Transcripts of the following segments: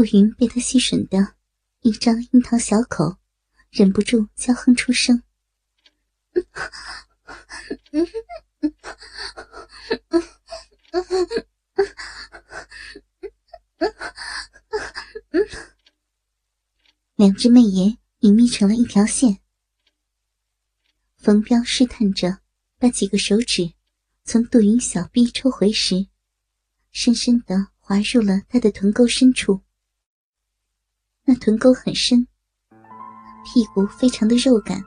杜云被他吸吮的，一张樱桃小口，忍不住娇哼出声。两只媚眼已眯成了一条线。冯彪试探着把几个手指从杜云小臂抽回时，深深的滑入了他的臀沟深处。那臀沟很深，屁股非常的肉感。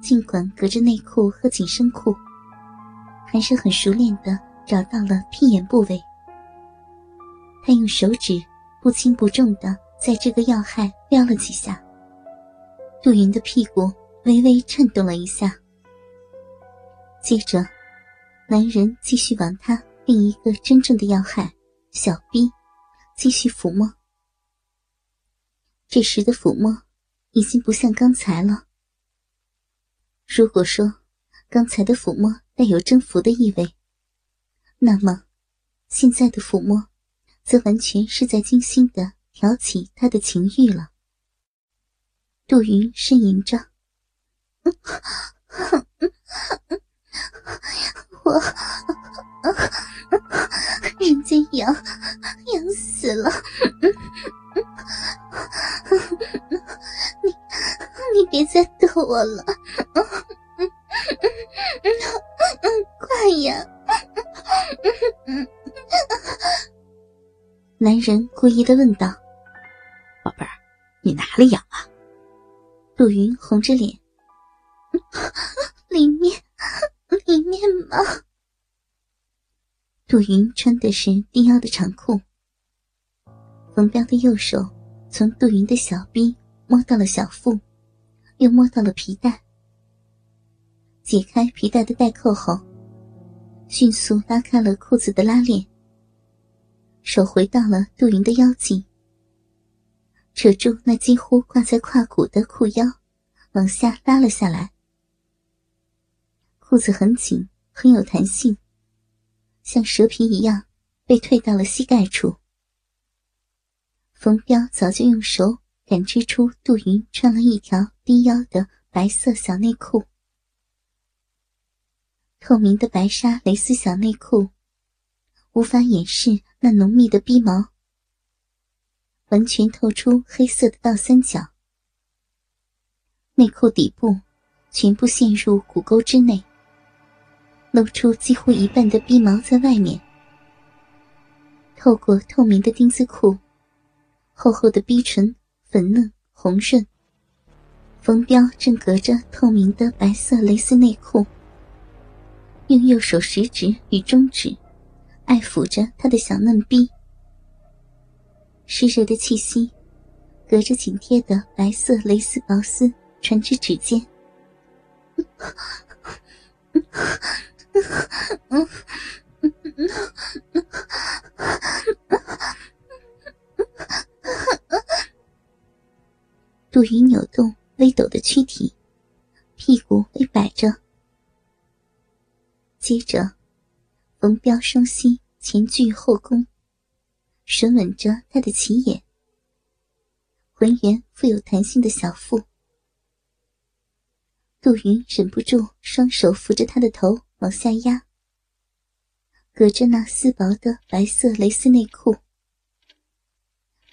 尽管隔着内裤和紧身裤，还是很熟练的找到了屁眼部位。他用手指不轻不重的在这个要害撩了几下，杜云的屁股微微颤动了一下。接着，男人继续往他另一个真正的要害小臂继续抚摸。这时的抚摸已经不像刚才了。如果说刚才的抚摸带有征服的意味，那么现在的抚摸则完全是在精心的挑起他的情欲了。杜云呻吟着：“我 人间痒，痒死了！再逗我了！” 快呀！男人故意的问道：“宝贝儿，你哪里痒啊？”杜云红着脸：“里面，里面吗？”杜云穿的是低腰的长裤。冯彪的右手从杜云的小臂摸到了小腹，又摸到了皮带。解开皮带的带扣后，迅速拉开了裤子的拉链。手回到了杜云的腰际，扯住那几乎挂在胯骨的裤腰，往下拉了下来。裤子很紧，很有弹性，像蛇皮一样被退到了膝盖处。冯彪早就用手感知出杜云穿了一条低腰的白色小内裤。透明的白纱蕾丝小内裤，无法掩饰那浓密的逼毛，完全透出黑色的倒三角。内裤底部全部陷入骨沟之内，露出几乎一半的逼毛在外面。透过透明的丁字裤，厚厚的逼唇粉嫩红润。冯彪正隔着透明的白色蕾丝内裤。用右手食指与中指爱抚着他的小嫩逼，湿热的气息隔着紧贴的白色蕾丝薄丝传至指尖。杜云扭动微抖的躯体，屁股微摆着。接着，冯彪双膝前聚后弓，吮吻着他的起眼，浑圆富有弹性的小腹。杜云忍不住双手扶着他的头往下压，隔着那丝薄的白色蕾丝内裤，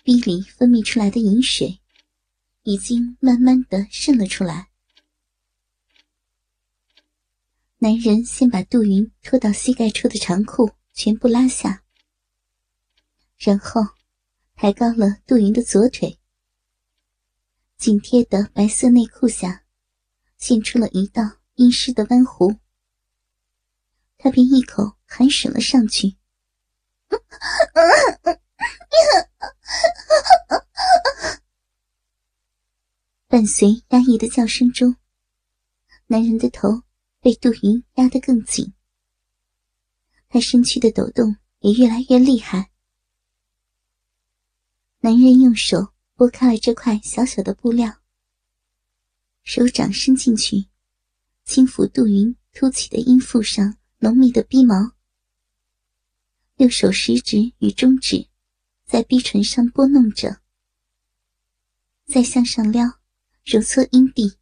逼里分泌出来的饮水已经慢慢的渗了出来。男人先把杜云拖到膝盖处的长裤全部拉下，然后抬高了杜云的左腿，紧贴的白色内裤下现出了一道阴湿的弯弧，他便一口含吮了上去，伴随压抑的叫声中，男人的头。被杜云压得更紧，他身躯的抖动也越来越厉害。男人用手拨开了这块小小的布料，手掌伸进去，轻抚杜云凸起的阴腹上浓密的逼毛，右手食指与中指在逼唇上拨弄着，再向上撩，揉搓阴蒂。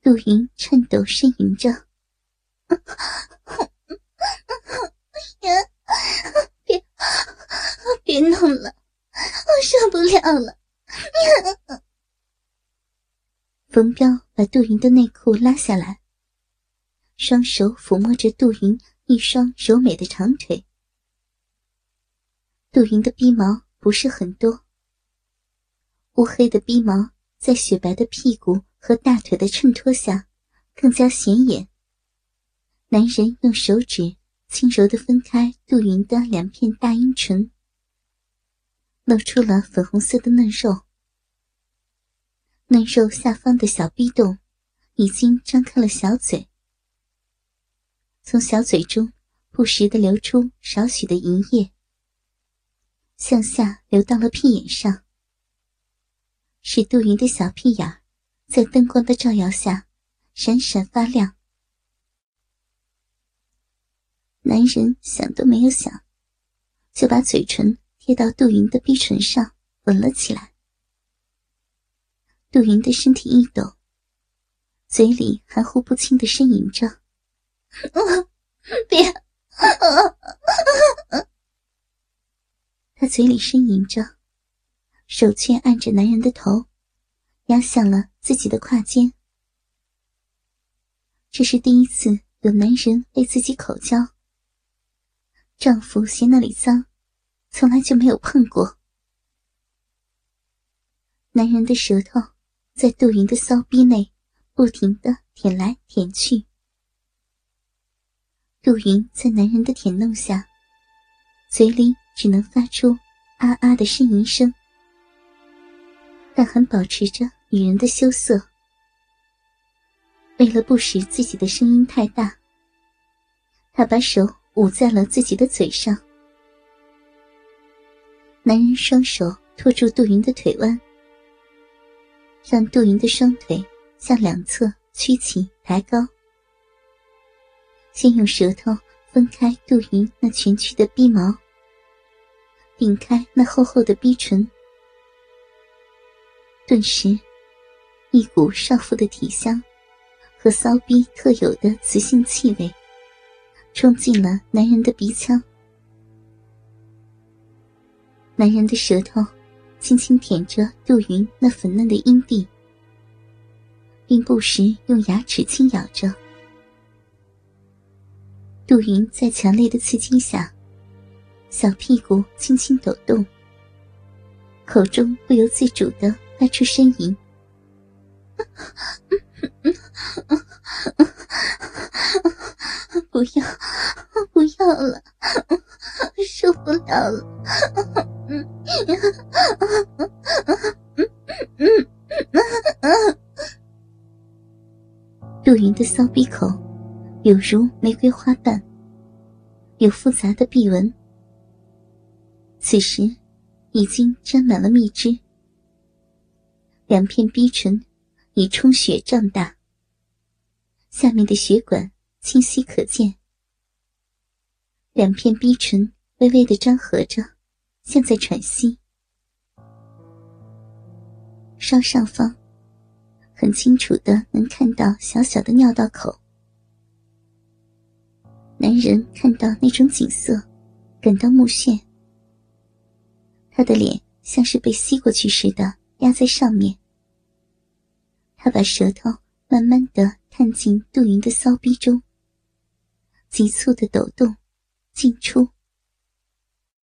杜云颤抖呻吟着：“ 别别弄了，我受不了了！”冯彪把杜云的内裤拉下来，双手抚摸着杜云一双柔美的长腿。杜云的逼毛不是很多，乌黑的逼毛在雪白的屁股和大腿的衬托下更加显眼。男人用手指轻柔的分开杜云的两片大阴唇，露出了粉红色的嫩肉。嫩肉下方的小逼洞已经张开了小嘴，从小嘴中不时的流出少许的银液。向下流到了屁眼上，使杜云的小屁眼在灯光的照耀下闪闪发亮。男人想都没有想，就把嘴唇贴到杜云的鼻唇上吻了起来。杜云的身体一抖，嘴里含糊不清的呻吟着：“别！”他嘴里呻吟着，手却按着男人的头，压向了自己的胯间。这是第一次有男人为自己口交。丈夫嫌那里脏，从来就没有碰过。男人的舌头在杜云的骚逼内不停的舔来舔去，杜云在男人的舔弄下，嘴里。只能发出啊啊的呻吟声，但还保持着女人的羞涩。为了不使自己的声音太大，他把手捂在了自己的嘴上。男人双手托住杜云的腿弯，让杜云的双腿向两侧屈起抬高，先用舌头分开杜云那蜷曲的逼毛。顶开那厚厚的逼唇，顿时，一股少妇的体香和骚逼特有的雌性气味冲进了男人的鼻腔。男人的舌头轻轻舔着杜云那粉嫩的阴蒂，并不时用牙齿轻咬着。杜云在强烈的刺激下。小屁股轻轻抖动，口中不由自主的发出呻吟：“不要，不要了，受不了了！”杜云的骚逼口有如玫瑰花瓣，有复杂的臂纹。此时，已经沾满了蜜汁，两片逼唇已充血胀大，下面的血管清晰可见。两片逼唇微微的张合着，像在喘息。稍上方，很清楚的能看到小小的尿道口。男人看到那种景色，感到目眩。他的脸像是被吸过去似的压在上面。他把舌头慢慢的探进杜云的骚逼中，急促的抖动，进出。